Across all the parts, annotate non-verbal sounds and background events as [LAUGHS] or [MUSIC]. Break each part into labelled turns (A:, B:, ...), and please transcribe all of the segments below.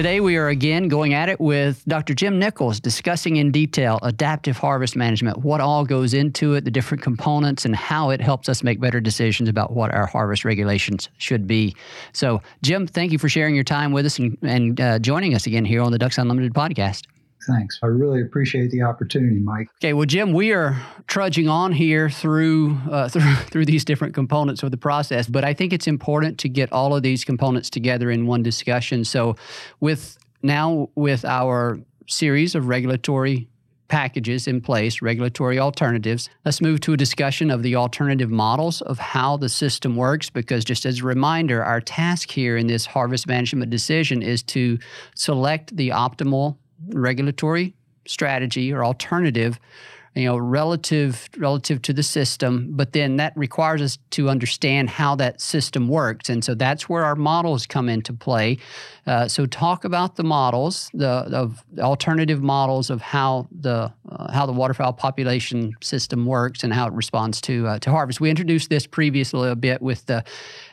A: Today, we are again going at it with Dr. Jim Nichols, discussing in detail adaptive harvest management, what all goes into it, the different components, and how it helps us make better decisions about what our harvest regulations should be. So, Jim, thank you for sharing your time with us and, and uh, joining us again here on the Ducks Unlimited podcast.
B: Thanks. I really appreciate the opportunity, Mike.
A: Okay, well, Jim, we are trudging on here through uh, [LAUGHS] through through these different components of the process, but I think it's important to get all of these components together in one discussion. So, with now with our series of regulatory packages in place, regulatory alternatives. Let's move to a discussion of the alternative models of how the system works because, just as a reminder, our task here in this harvest management decision is to select the optimal regulatory strategy or alternative you know relative relative to the system but then that requires us to understand how that system works. And so that's where our models come into play. Uh, so talk about the models the of alternative models of how the uh, how the waterfowl population system works and how it responds to uh, to harvest. We introduced this previously a bit with the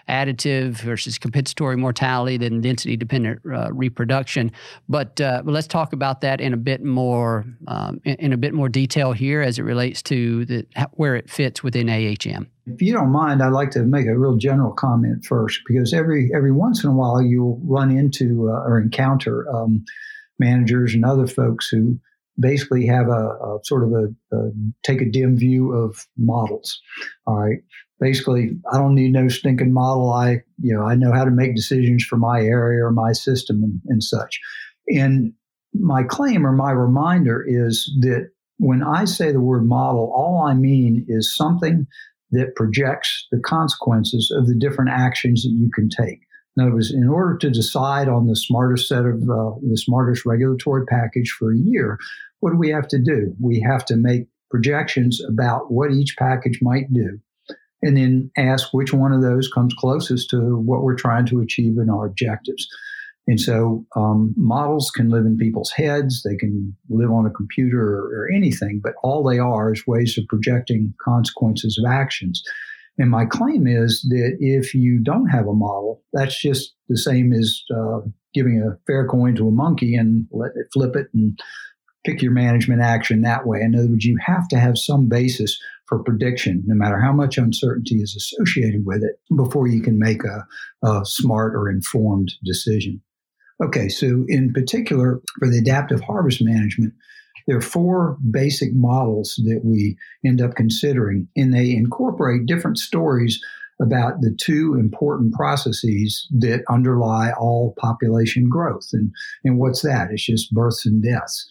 A: additive versus compensatory mortality, than density dependent uh, reproduction. But, uh, let's talk about that in a bit more um, in, in, a bit more detail here as it relates to the, where it fits within AHM.
B: If you don't mind, I'd like to make a real general comment first because every every once in a while you'll run into uh, or encounter um, managers and other folks who basically have a, a sort of a, a, take a dim view of models. All right, basically I don't need no stinking model. I, you know, I know how to make decisions for my area or my system and, and such. And my claim or my reminder is that when I say the word model, all I mean is something that projects the consequences of the different actions that you can take. In other words, in order to decide on the smartest set of uh, the smartest regulatory package for a year, what do we have to do? We have to make projections about what each package might do and then ask which one of those comes closest to what we're trying to achieve in our objectives. And so um, models can live in people's heads, they can live on a computer or, or, anything, but all they are is ways of projecting consequences of actions. And my claim is that if you don't have a model, that's just the same as uh, giving a fair coin to a monkey and let it flip it and pick your management action that way. In other words, you have to have some basis for prediction, no matter how much uncertainty is associated with it, before you can make a, a smart or informed decision. Okay, so in particular, for the adaptive harvest management, there are four basic models that we end up considering, and they incorporate different stories about the two important processes that underlie all population growth. And, and what's that? It's just births and deaths.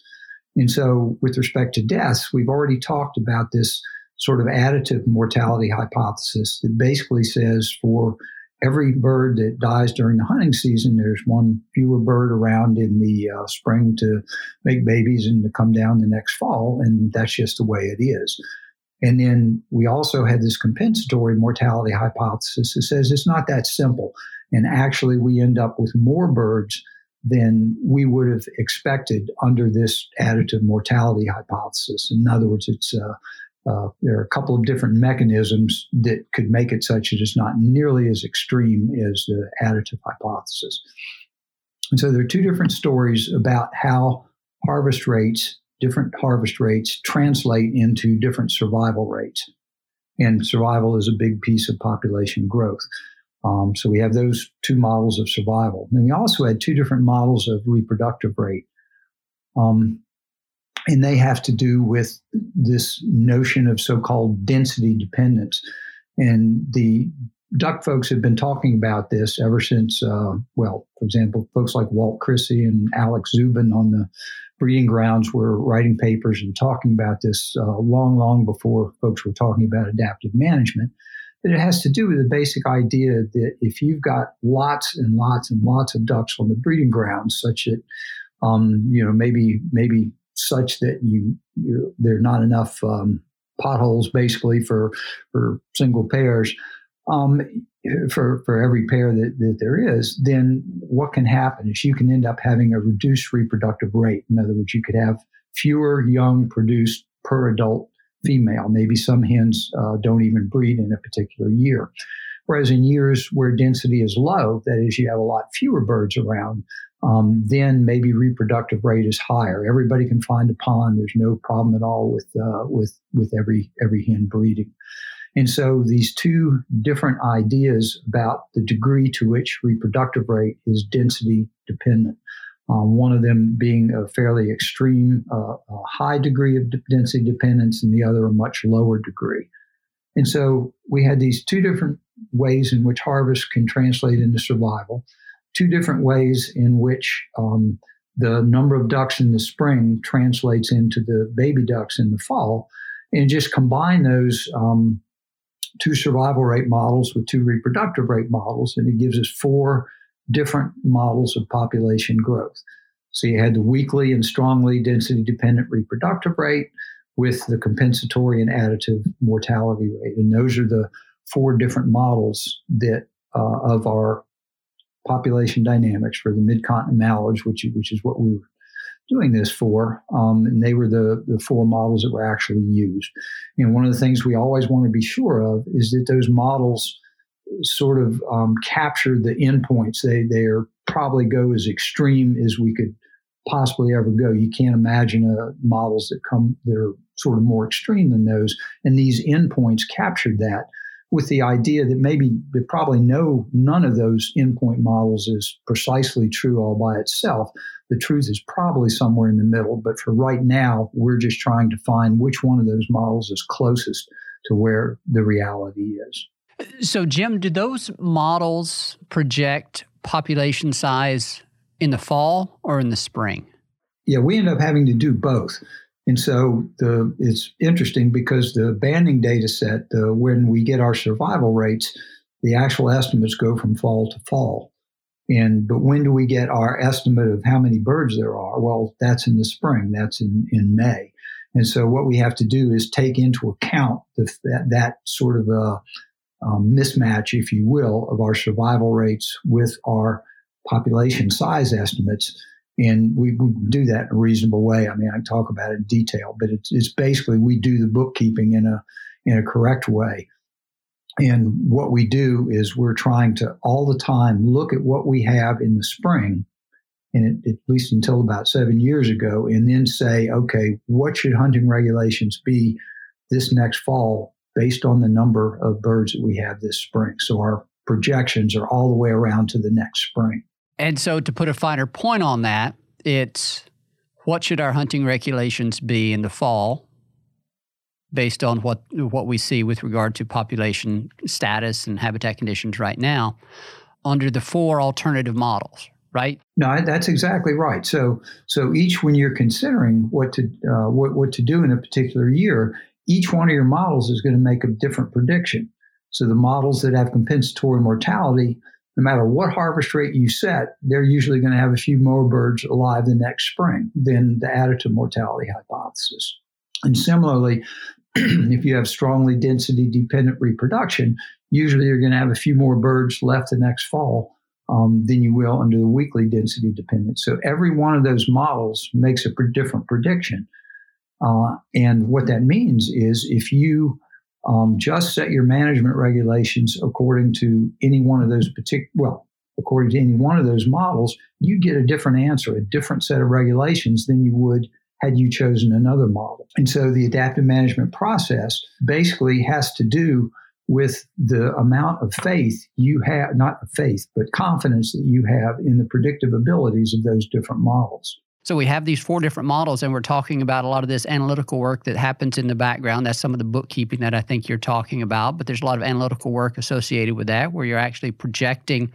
B: And so, with respect to deaths, we've already talked about this sort of additive mortality hypothesis that basically says for every bird that dies during the hunting season, there's one fewer bird around in the uh, spring to make babies and to come down the next fall. And that's just the way it is. And then we also had this compensatory mortality hypothesis that says it's not that simple. And actually, we end up with more birds than we would have expected under this additive mortality hypothesis. In other words, it's uh, uh, there are a couple of different mechanisms that could make it such that it's not nearly as extreme as the additive hypothesis. And so there are two different stories about how harvest rates, different harvest rates, translate into different survival rates. And survival is a big piece of population growth. Um, so we have those two models of survival. And we also had two different models of reproductive rate. Um, and they have to do with this notion of so-called density dependence. And the duck folks have been talking about this ever since, uh, well, for example, folks like Walt Crissey and Alex Dzubin on the breeding grounds were writing papers and talking about this uh, long, long before folks were talking about adaptive management. But it has to do with the basic idea that if you've got lots and lots and lots of ducks on the breeding grounds, such that um, you know maybe maybe such that you, you there are not enough um, potholes basically for for single pairs um, for for every pair that, that there is, then what can happen is you can end up having a reduced reproductive rate. In other words, you could have fewer young produced per adult female. Maybe some hens uh, don't even breed in a particular year. Whereas in years where density is low, that is, you have a lot fewer birds around, um, then maybe reproductive rate is higher. Everybody can find a pond. There's no problem at all with uh, with with every every hen breeding. And so these two different ideas about the degree to which reproductive rate is density dependent. Um, one of them being a fairly extreme, uh, a high degree of density dependence, and the other a much lower degree. And so we had these two different ways in which harvest can translate into survival, two different ways in which um, the number of ducks in the spring translates into the baby ducks in the fall, and just combine those um, two survival rate models with two reproductive rate models, and it gives us four different models of population growth. So you had the weakly and strongly density dependent reproductive rate with the compensatory and additive mortality rate. And those are the four different models that uh, of our population dynamics for the mid-continent mallards, which, which is what we were doing this for. Um, and they were the, the four models that were actually used. And one of the things we always want to be sure of is that those models sort of um, capture the endpoints. They they are probably go as extreme as we could possibly ever go. You can't imagine uh, models that come that are sort of more extreme than those. And these endpoints captured that with the idea that maybe that probably no none of those endpoint models is precisely true all by itself. The truth is probably somewhere in the middle, but for right now, we're just trying to find which one of those models is closest to where the reality is.
A: So, Jim, do those models project population size in the fall or in the spring?
B: Yeah, we end up having to do both. And so the it's interesting because the banding data set, the, when we get our survival rates, the actual estimates go from fall to fall. And but when do we get our estimate of how many birds there are? Well, that's in the spring. That's in, in May. And so what we have to do is take into account the, that, that sort of a um, mismatch, if you will, of our survival rates with our population size estimates and we, we, do that in a reasonable way. I mean, I talk about it in detail, but it's, it's basically we do the bookkeeping in a in a correct way. And what we do is we're trying to all the time look at what we have in the spring, and it, at least until about seven years ago, and then say, okay, what should hunting regulations be this next fall based on the number of birds that we have this spring? So our projections are all the way around to the next spring.
A: And so, to put a finer point on that, it's what should our hunting regulations be in the fall based on what what we see with regard to population status and habitat conditions right now under the four alternative models right?
B: No that's exactly right. So so each when you're considering what to uh, what, what to do in a particular year each one of your models is going to make a different prediction. So the models that have compensatory mortality no matter what harvest rate you set, they're usually going to have a few more birds alive the next spring than the additive mortality hypothesis. And similarly, [CLEARS THROAT] if you have strongly density dependent reproduction, usually you're going to have a few more birds left the next fall um, than you will under the weakly density dependent. So every one of those models makes a different prediction. Uh, and what that means is if you um, just set your management regulations according to any one of those particular, well, according to any one of those models, you get a different answer, a different set of regulations than you would had you chosen another model. And so the adaptive management process basically has to do with the amount of faith you have, not faith, but confidence that you have in the predictive abilities of those different models.
A: So we have these four different models, and we're talking about a lot of this analytical work that happens in the background. That's some of the bookkeeping that I think you're talking about. But there's a lot of analytical work associated with that, where you're actually projecting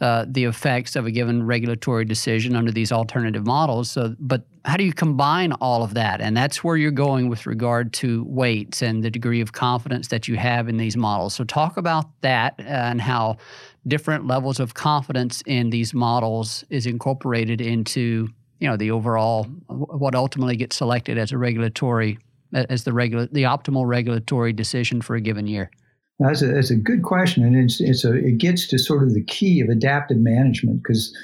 A: uh, the effects of a given regulatory decision under these alternative models. So, but how do you combine all of that? And that's where you're going with regard to weights and the degree of confidence that you have in these models. So, talk about that and how different levels of confidence in these models is incorporated into you know the overall what ultimately gets selected as a regulatory as the regular the optimal regulatory decision for a given year?
B: That's a, that's a good question, and it's it's a it gets to sort of the key of adaptive management because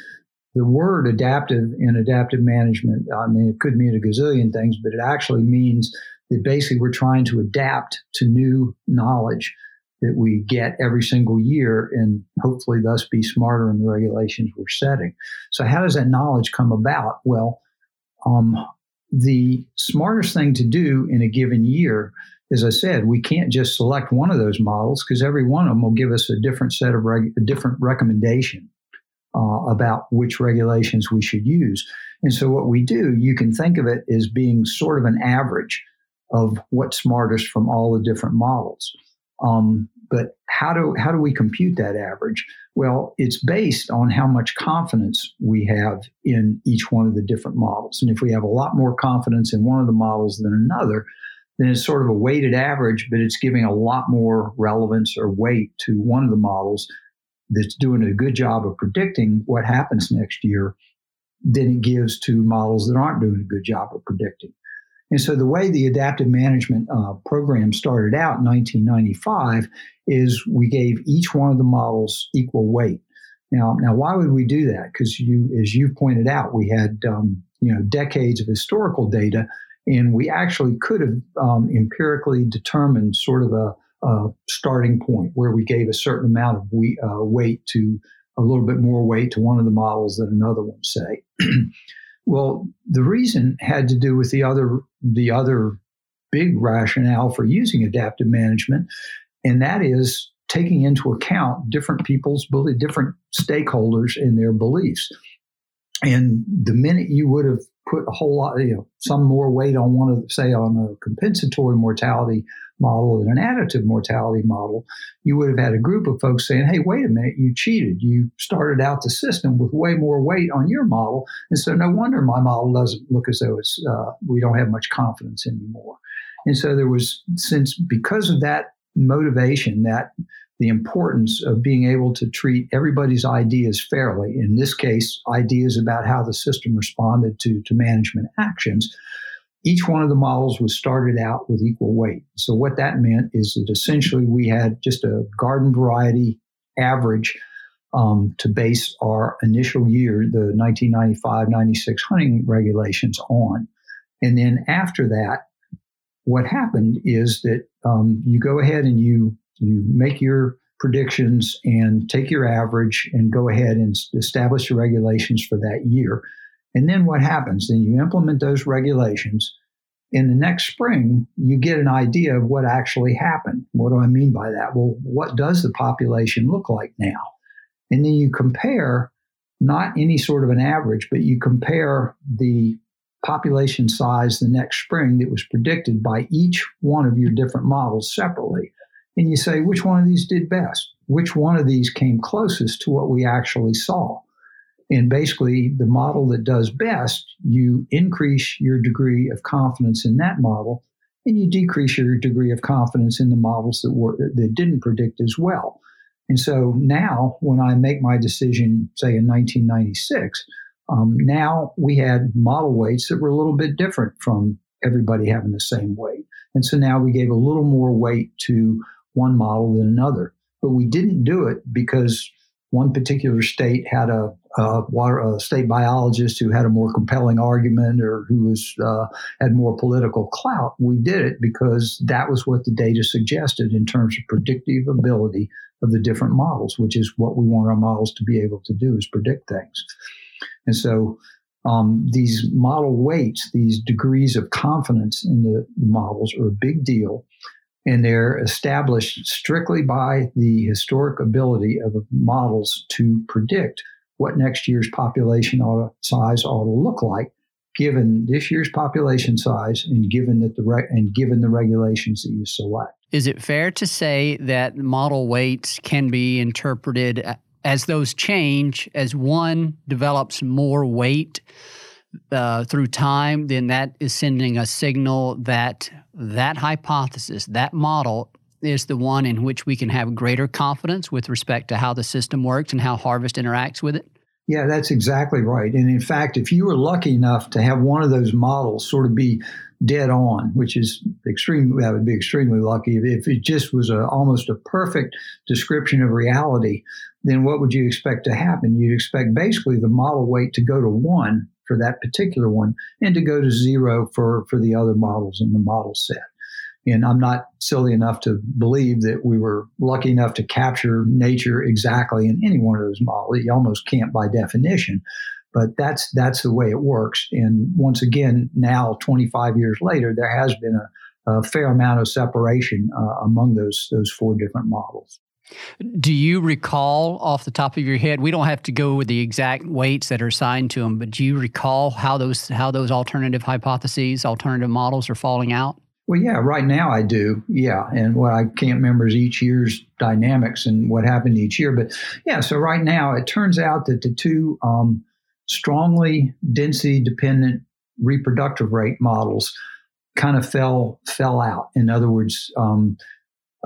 B: the word adaptive in adaptive management, I mean, it could mean a gazillion things, but it actually means that basically we're trying to adapt to new knowledge that we get every single year and hopefully thus be smarter in the regulations we're setting. So, how does that knowledge come about? Well, um, the smartest thing to do in a given year, as I said, we can't just select one of those models because every one of them will give us a different set of reg- a different recommendation uh, about which regulations we should use. And so, what we do, you can think of it as being sort of an average of what's smartest from all the different models. Um, but how do how do we compute that average? Well, it's based on how much confidence we have in each one of the different models. And if we have a lot more confidence in one of the models than another, then it's sort of a weighted average, but it's giving a lot more relevance or weight to one of the models that's doing a good job of predicting what happens next year than it gives to models that aren't doing a good job of predicting. And so the way the adaptive management uh, program started out in 1995 is we gave each one of the models equal weight. Now, now, why would we do that? Because you, as you pointed out, we had um, you know decades of historical data, and we actually could have um, empirically determined sort of a, a, starting point where we gave a certain amount of we, uh, weight to a little bit more weight to one of the models than another one, say. [CLEARS THROAT] Well, the reason had to do with the other the other big rationale for using adaptive management, and that is taking into account different people's different stakeholders and their beliefs. And the minute you would have put a whole lot, you know, some more weight on one of, say, on a compensatory mortality model and an additive mortality model, you would have had a group of folks saying, hey, wait a minute, you cheated. You started out the system with way more weight on your model. And so no wonder my model doesn't look as though it's, uh, we don't have much confidence anymore. And so there was, since because of that motivation, that the importance of being able to treat everybody's ideas fairly, in this case, ideas about how the system responded to, to management actions, each one of the models was started out with equal weight. So, what that meant is that essentially we had just a garden variety average um, to base our initial year, the 1995 96 hunting regulations, on. And then after that, what happened is that um, you go ahead and you you make your predictions and take your average and go ahead and establish the regulations for that year. And then what happens? Then you implement those regulations. In the next spring, you get an idea of what actually happened. What do I mean by that? Well, what does the population look like now? And then you compare not any sort of an average, but you compare the population size the next spring that was predicted by each one of your different models separately and you say, which one of these did best? Which one of these came closest to what we actually saw? And basically, the model that does best, you increase your degree of confidence in that model, and you decrease your degree of confidence in the models that were that didn't predict as well. And so now, when I make my decision, say in 1996, um, now we had model weights that were a little bit different from everybody having the same weight. And so now we gave a little more weight to one model than another. But we didn't do it because one particular state had a, a, water, a state biologist who had a more compelling argument or who was uh, had more political clout. We did it because that was what the data suggested in terms of predictive ability of the different models, which is what we want our models to be able to do is predict things. And so um, these model weights, these degrees of confidence in the models are a big deal and they're established strictly by the historic ability of models to predict what next year's population ought to, size ought to look like given this year's population size and given that the re- and given the regulations that you select.
A: Is it fair to say that model weights can be interpreted uh, as those change as one develops more weight uh, through time? Then that is sending a signal that that hypothesis, that model, is the one in which we can have greater confidence with respect to how the system works and how harvest interacts with it.
B: Yeah, that's exactly right. And in fact, if you were lucky enough to have one of those models sort of be dead on, which is extremely, that would be extremely lucky. If it just was a, almost a perfect description of reality, then what would you expect to happen? You'd expect basically the model weight to go to one for that particular one and to go to zero for, for the other models in the model set. And I'm not silly enough to believe that we were lucky enough to capture nature exactly in any one of those models. You almost can't by definition, but that's that's the way it works. And once again, now 25 years later, there has been a, a fair amount of separation uh, among those those four different models.
A: Do you recall off the top of your head? We don't have to go with the exact weights that are assigned to them, but do you recall how those how those alternative hypotheses, alternative models are falling out?
B: Well, yeah, right now I do. Yeah. And what I can't remember is each year's dynamics and what happened each year. But yeah, so right now it turns out that the two um, strongly density dependent reproductive rate models kind of fell fell out. In other words, um,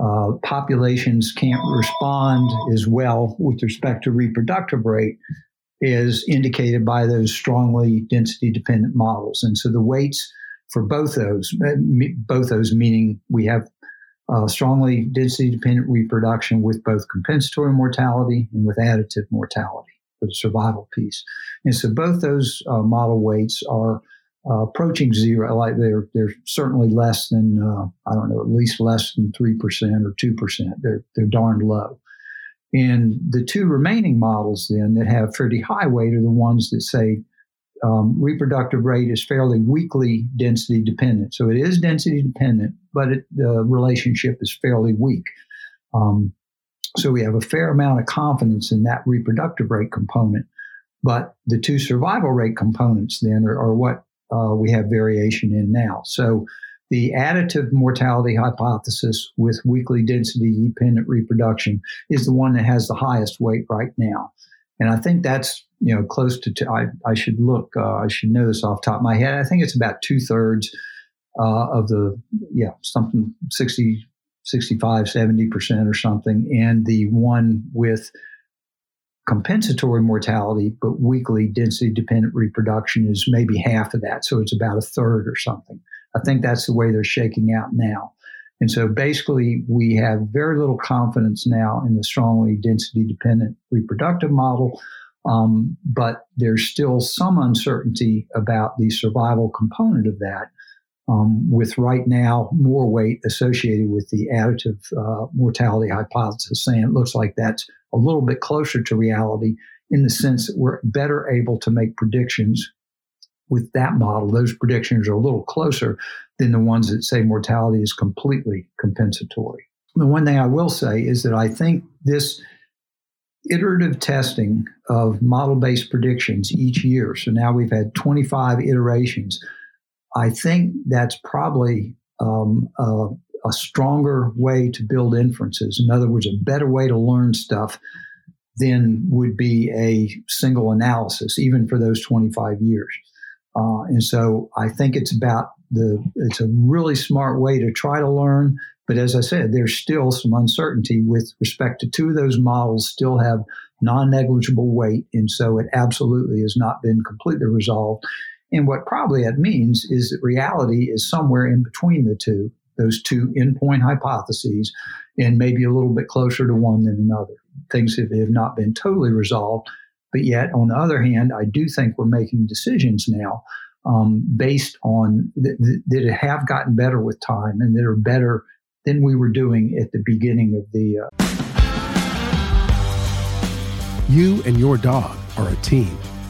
B: uh, populations can't respond as well with respect to reproductive rate is indicated by those strongly density dependent models. And so the weights for both those, uh, both those meaning we have uh, strongly density dependent reproduction with both compensatory mortality and with additive mortality for the survival piece. And so both those uh, model weights are uh, approaching zero. Like they're they're certainly less than uh, I don't know, at least less than three percent or two percent. They're they're darned low. And the two remaining models then that have pretty high weight are the ones that say um, reproductive rate is fairly weakly density dependent. So it is density dependent, but it, the relationship is fairly weak. Um, so we have a fair amount of confidence in that reproductive rate component. But the two survival rate components then are, are what uh, we have variation in now. So the additive mortality hypothesis with weakly density dependent reproduction is the one that has the highest weight right now. And I think that's you know, close to, I should look, uh, I should know this off top of my head. I think it's about two thirds uh, of the, yeah, something 60, 65, 70% or something. And the one with compensatory mortality, but weakly density dependent reproduction is maybe half of that. So it's about a third or something. I think that's the way they're shaking out now. And so basically, we have very little confidence now in the strongly density dependent reproductive model. Um, but there's still some uncertainty about the survival component of that, um, with right now more weight associated with the additive uh, mortality hypothesis, saying it looks like that's a little bit closer to reality in the sense that we're better able to make predictions with that model. Those predictions are a little closer than the ones that say mortality is completely compensatory. The one thing I will say is that I think this iterative testing of model based predictions each year. So now we've had 25 iterations. I think that's probably um, a, a, stronger way to build inferences. In other words, a better way to learn stuff than would be a single analysis, even for those 25 years. Uh, and so I think it's about the, it's a really smart way to try to learn but as I said, there's still some uncertainty with respect to two of those models still have non-negligible weight. And so it absolutely has not been completely resolved. And what probably that means is that reality is somewhere in between the two, those two endpoint hypotheses, and maybe a little bit closer to one than another. Things have, have not been totally resolved. But yet, on the other hand, I do think we're making decisions now um, based on th- th- that have gotten better with time and that are better than we were doing at the beginning of the. Uh...
C: You and your dog are a team.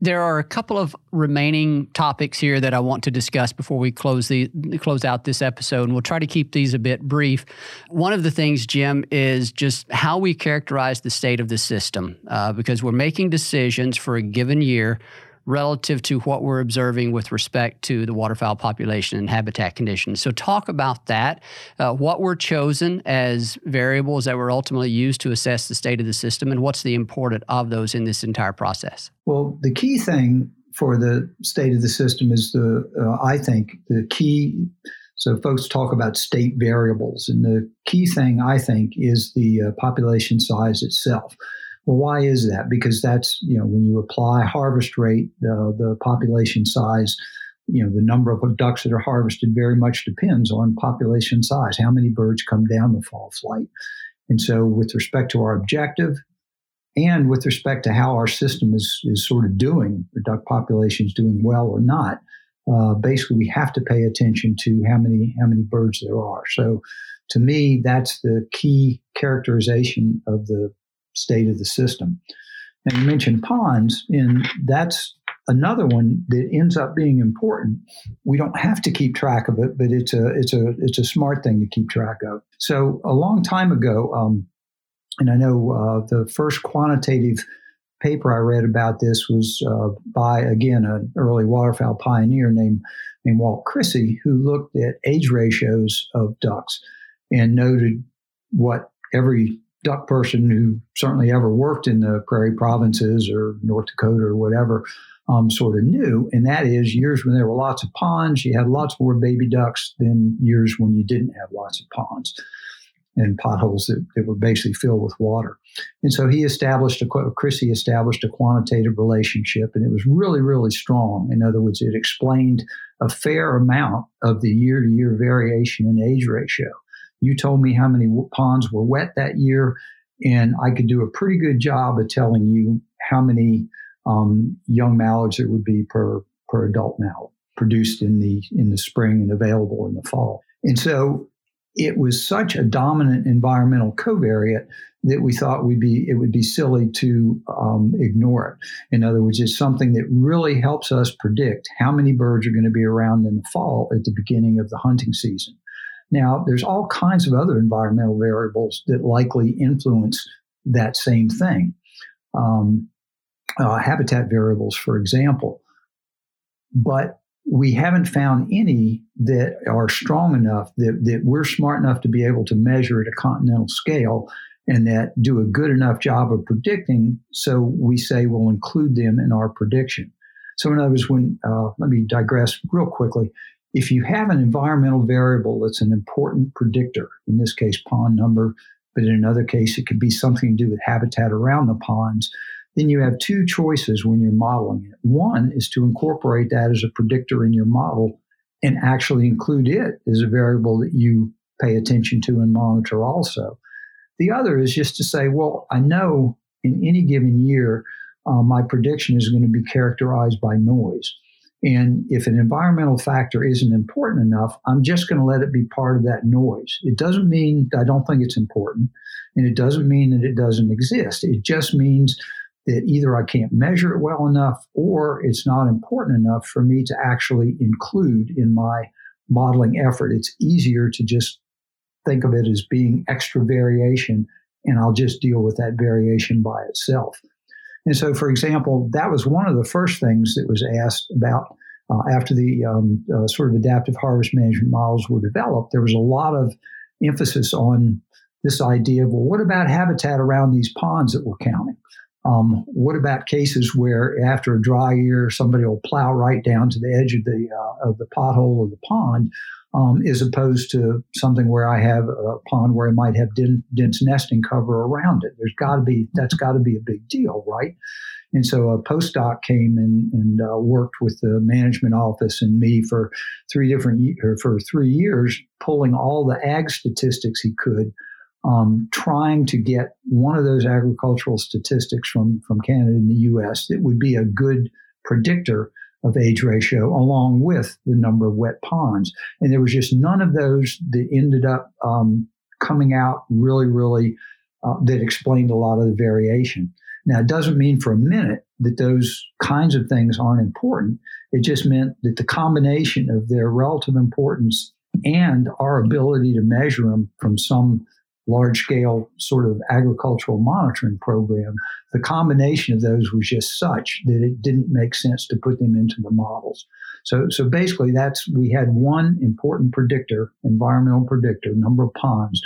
A: There are a couple of remaining topics here that I want to discuss before we close the close out this episode, and we'll try to keep these a bit brief. One of the things, Jim, is just how we characterize the state of the system, uh, because we're making decisions for a given year relative to what we're observing with respect to the waterfowl population and habitat conditions. So, talk about that. Uh, what were chosen as variables that were ultimately used to assess the state of the system, and what's the importance of those in this entire process?
B: Well, the key thing for the state of the system is the, uh, I think, the key. So, folks talk about state variables, and the key thing I think is the uh, population size itself. Well, why is that? Because that's, you know, when you apply harvest rate, uh, the population size, you know, the number of ducks that are harvested very much depends on population size, how many birds come down the fall flight. And so, with respect to our objective and with respect to how our system is, is sort of doing, the duck population is doing well or not, uh, basically we have to pay attention to how many how many birds there are. So, to me, that's the key characterization of the state of the system. And you mentioned ponds, and that's another one that ends up being important. We don't have to keep track of it, but it's a it's a it's a smart thing to keep track of. So a long time ago, um, and I know uh, the first quantitative paper I read about this was uh, by again an early waterfowl pioneer named named Walt Crissey, who looked at age ratios of ducks and noted what every duck person who certainly ever worked in the prairie provinces or North Dakota or whatever um, sort of knew. And that is years when there were lots of ponds, you had lots more baby ducks than years when you didn't have lots of ponds and potholes that, that were basically filled with water. And so he established a, Crissey established a quantitative relationship and it was really, really strong. In other words, it explained a fair amount of the year to year variation in age ratio. You told me how many ponds were wet that year, and I could do a pretty good job of telling you how many um, young mallards there would be per per adult mallard produced in the in the spring and available in the fall. And so it was such a dominant environmental covariate that we thought we'd be it would be silly to um, ignore it. In other words, it's something that really helps us predict how many birds are going to be around in the fall at the beginning of the hunting season. Now, there's all kinds of other environmental variables that likely influence that same thing. Um, uh, habitat variables, for example. But we haven't found any that are strong enough that, that we're smart enough to be able to measure at a continental scale and that do a good enough job of predicting. So we say we'll include them in our prediction. So, in other words, when uh, let me digress real quickly. If you have an environmental variable that's an important predictor, in this case, pond number, but in another case, it could be something to do with habitat around the ponds, then you have two choices when you're modeling it. One is to incorporate that as a predictor in your model and actually include it as a variable that you pay attention to and monitor also. The other is just to say, well, I know in any given year, uh, my prediction is going to be characterized by noise. And if an environmental factor isn't important enough, I'm just going to let it be part of that noise. It doesn't mean I don't think it's important, and it doesn't mean that it doesn't exist. It just means that either I can't measure it well enough or it's not important enough for me to actually include in my modeling effort. It's easier to just think of it as being extra variation, and I'll just deal with that variation by itself. And so, for example, that was one of the first things that was asked about uh, after the um, uh, sort of adaptive harvest management models were developed. There was a lot of emphasis on this idea of, well, what about habitat around these ponds that we're counting? Um, what about cases where after a dry year, somebody will plow right down to the edge of the uh, of the pothole of the pond, um, as opposed to something where I have a pond where I might have dense nesting cover around it. There's got to be that's got to be a big deal, right? And so a postdoc came and, and uh, worked with the management office and me for three different or for three years, pulling all the ag statistics he could, um, trying to get one of those agricultural statistics from from Canada and the U.S. that would be a good predictor of age ratio along with the number of wet ponds. And there was just none of those that ended up um, coming out really, really uh, that explained a lot of the variation. Now, it doesn't mean for a minute that those kinds of things aren't important. It just meant that the combination of their relative importance and our ability to measure them from some large scale sort of agricultural monitoring program, the combination of those was just such that it didn't make sense to put them into the models. So, so basically, that's we had one important predictor, environmental predictor, number of ponds,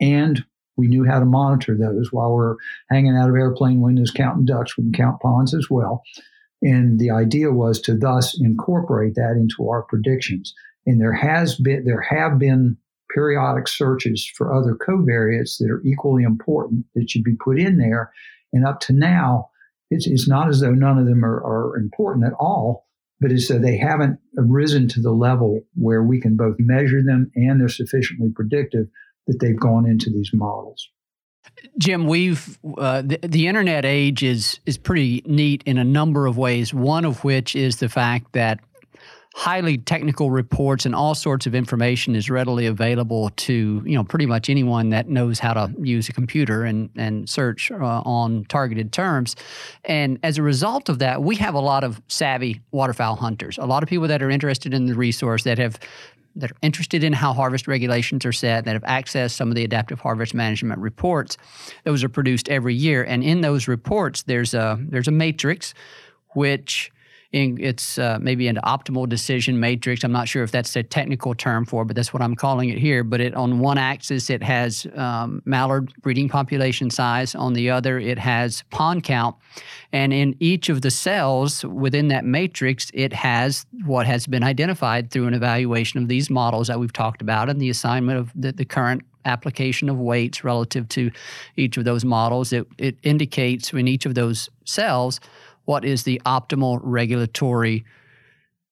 B: and we knew how to monitor those while we're hanging out of airplane windows counting ducks. We can count ponds as well. And the idea was to thus incorporate that into our predictions. And there has been there have been periodic searches for other covariates that are equally important that should be put in there. And up to now, it's, it's not as though none of them are, are important at all, but as though they haven't risen to the level where we can both measure them and they're sufficiently predictive that they've gone into these models.
A: Jim, we've uh, the, the, internet age is is pretty neat in a number of ways. One of which is the fact that highly technical reports and all sorts of information is readily available to you know pretty much anyone that knows how to use a computer and and search uh, on targeted terms and as a result of that we have a lot of savvy waterfowl hunters a lot of people that are interested in the resource that have that are interested in how harvest regulations are set, that have accessed some of the adaptive harvest management reports. Those are produced every year, and in those reports, there's a there's a matrix which in, it's uh, maybe an optimal decision matrix. I'm not sure if that's a technical term for, it, but that's what I'm calling it here. But it on one axis it has um, mallard breeding population size. On the other, it has pond count, and in each of the cells within that matrix, it has what has been identified through an evaluation of these models that we've talked about and the assignment of the, the current application of weights relative to each of those models. It, it indicates in each of those cells what is the optimal regulatory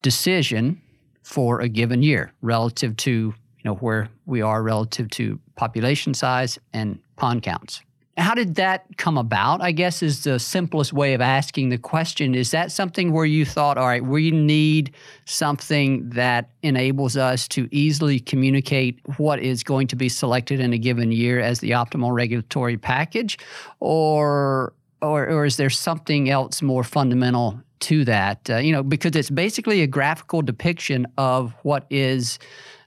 A: decision for a given year relative to you know where we are relative to population size and pond counts. How did that come about? I guess is the simplest way of asking the question. Is that something where you thought, all right, we need something that enables us to easily communicate what is going to be selected in a given year as the optimal regulatory package? Or or, or is there something else more fundamental to that? Uh, you know, because it's basically a graphical depiction of what is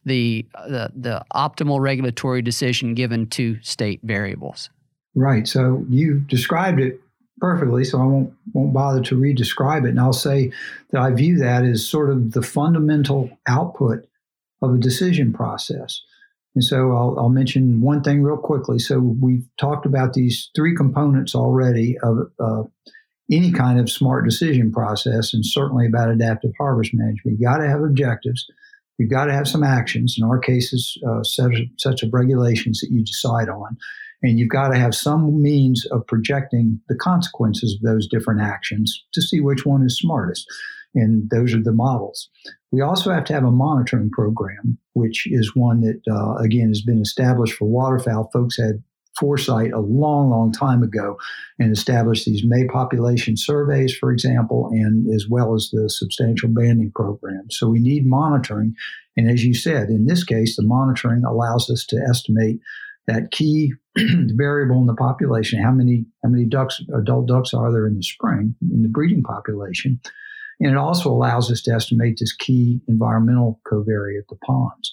A: the, the the optimal regulatory decision given to state variables.
B: Right. So you described it perfectly, so I won't won't bother to re-describe it. And I'll say that I view that as sort of the fundamental output of a decision process. And so I'll, I'll, mention one thing real quickly. So we've talked about these three components already of uh, any kind of smart decision process, and certainly about adaptive harvest management. You've got to have objectives. You've got to have some actions. In our cases, uh, such of regulations that you decide on, and you've got to have some means of projecting the consequences of those different actions to see which one is smartest and those are the models. We also have to have a monitoring program, which is one that, uh, again, has been established for waterfowl. Folks had foresight a long, long time ago and established these May population surveys, for example, and as well as the substantial banding program. So we need monitoring. And as you said, in this case, the monitoring allows us to estimate that key [CLEARS THROAT] variable in the population, how many how many ducks, adult ducks are there in the spring in the breeding population, and it also allows us to estimate this key environmental covariate, the ponds.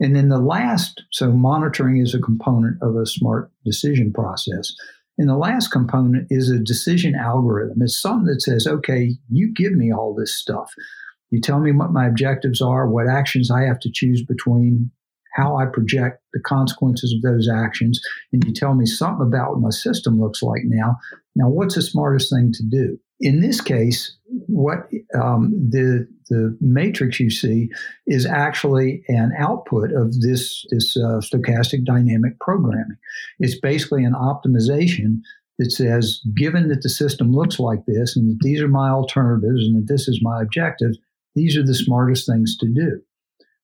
B: And then the last, so monitoring is a component of a smart decision process. And the last component is a decision algorithm. It's something that says, okay, you give me all this stuff. You tell me what my objectives are, what actions I have to choose between, how I project the consequences of those actions, and you tell me something about what my system looks like now. Now, what's the smartest thing to do? In this case, what um, the the matrix you see is actually an output of this this uh, stochastic dynamic programming. It's basically an optimization that says, given that the system looks like this, and that these are my alternatives, and that this is my objective, these are the smartest things to do.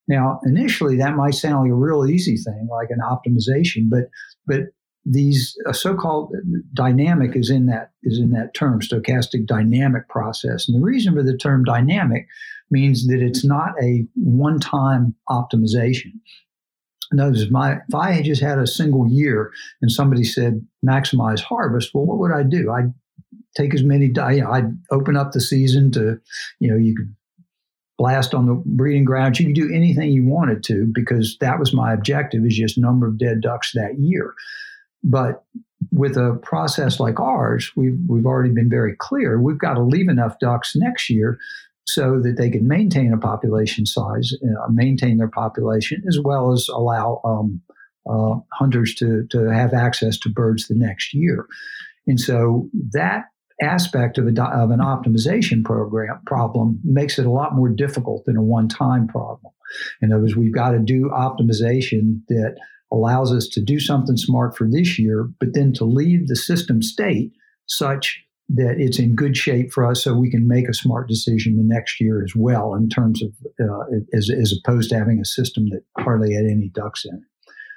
B: Now, initially, that might sound like a real easy thing, like an optimization, but but these uh, so-called uh, dynamic is in that is in that term stochastic dynamic process and the reason for the term dynamic means that it's not a one-time optimization Notice my if I had just had a single year and somebody said maximize harvest, well, what would I do? I'd take as many. I'd open up the season to, you know, you could blast on the breeding grounds. You could do anything you wanted to because that was my objective is just number of dead ducks that year. But with a process like ours, we've we've already been very clear. We've got to leave enough ducks next year so that they can maintain a population size, uh, maintain their population, as well as allow um, uh, hunters to, to have access to birds the next year. And so that aspect of, a, of an optimization program problem makes it a lot more difficult than a one-time problem. In other words, we've got to do optimization that allows us to do something smart for this year, but then to leave the system state such that it's in good shape for us so we can make a smart decision the next year as well in terms of uh, as, as opposed to having a system that hardly had any ducks in it.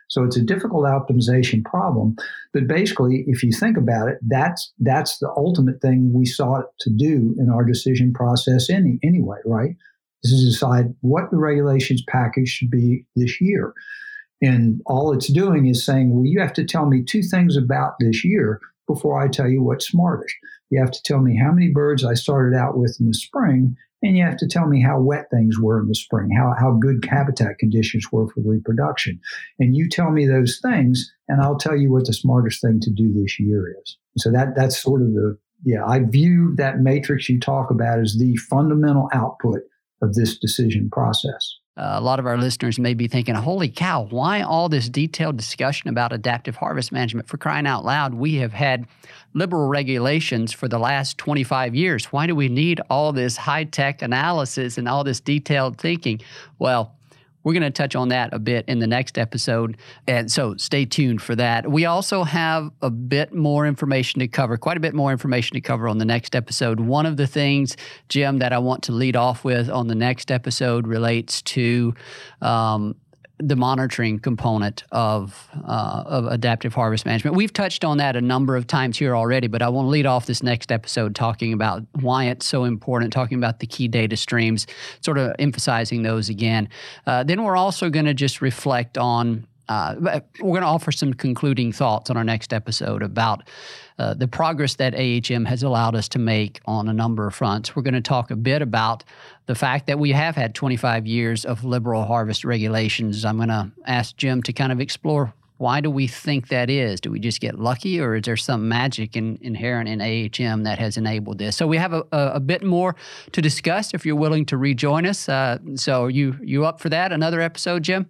B: So it's a difficult optimization problem, but basically, if you think about it, that's that's the ultimate thing we sought to do in our decision process any, anyway, right? This is decide what the regulations package should be this year. And all it's doing is saying, well, you have to tell me two things about this year before I tell you what's smartest. You have to tell me how many birds I started out with in the spring, and you have to tell me how wet things were in the spring, how, how good habitat conditions were for reproduction. And you tell me those things, and I'll tell you what the smartest thing to do this year is. So that that's sort of the yeah, I view that matrix you talk about as the fundamental output of this decision process.
A: Uh, a lot of our listeners may be thinking, holy cow, why all this detailed discussion about adaptive harvest management? For crying out loud, we have had liberal regulations for the last 25 years. Why do we need all this high tech analysis and all this detailed thinking? Well, we're going to touch on that a bit in the next episode. And so stay tuned for that. We also have a bit more information to cover, quite a bit more information to cover on the next episode. One of the things, Jim, that I want to lead off with on the next episode relates to um, the monitoring component of uh, of adaptive harvest management. We've touched on that a number of times here already, but I want to lead off this next episode talking about why it's so important, talking about the key data streams, sort of emphasizing those again. Uh, then we're also going to just reflect on uh, we're going to offer some concluding thoughts on our next episode about uh, the progress that AHM has allowed us to make on a number of fronts. We're going to talk a bit about the fact that we have had 25 years of liberal harvest regulations. I'm going to ask Jim to kind of explore why do we think that is? Do we just get lucky, or is there some magic in, inherent in AHM that has enabled this? So we have a, a, a bit more to discuss. If you're willing to rejoin us, uh, so you you up for that? Another episode, Jim?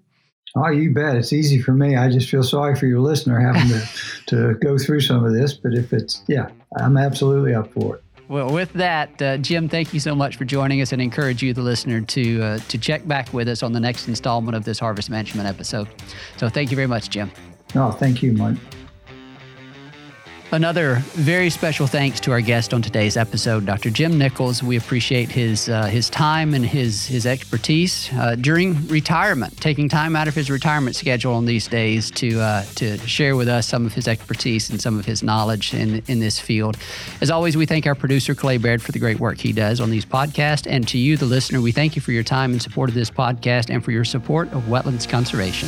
B: Oh, you bet. It's easy for me. I just feel sorry for your listener having to, [LAUGHS] to go through some of this. But if it's, yeah, I'm absolutely up for it.
A: Well, with that, uh, Jim, thank you so much for joining us and encourage you, the listener, to uh, to check back with us on the next installment of this Harvest Management episode. So thank you very much, Jim.
B: No, thank you, Mike.
A: Another very special thanks to our guest on today's episode, Dr. Jim Nichols. We appreciate his uh, his time and his his expertise uh, during retirement, taking time out of his retirement schedule on these days to uh, to share with us some of his expertise and some of his knowledge in in this field. As always, we thank our producer Clay Baird for the great work he does on these podcasts, and to you, the listener, we thank you for your time and support of this podcast and for your support of wetlands conservation.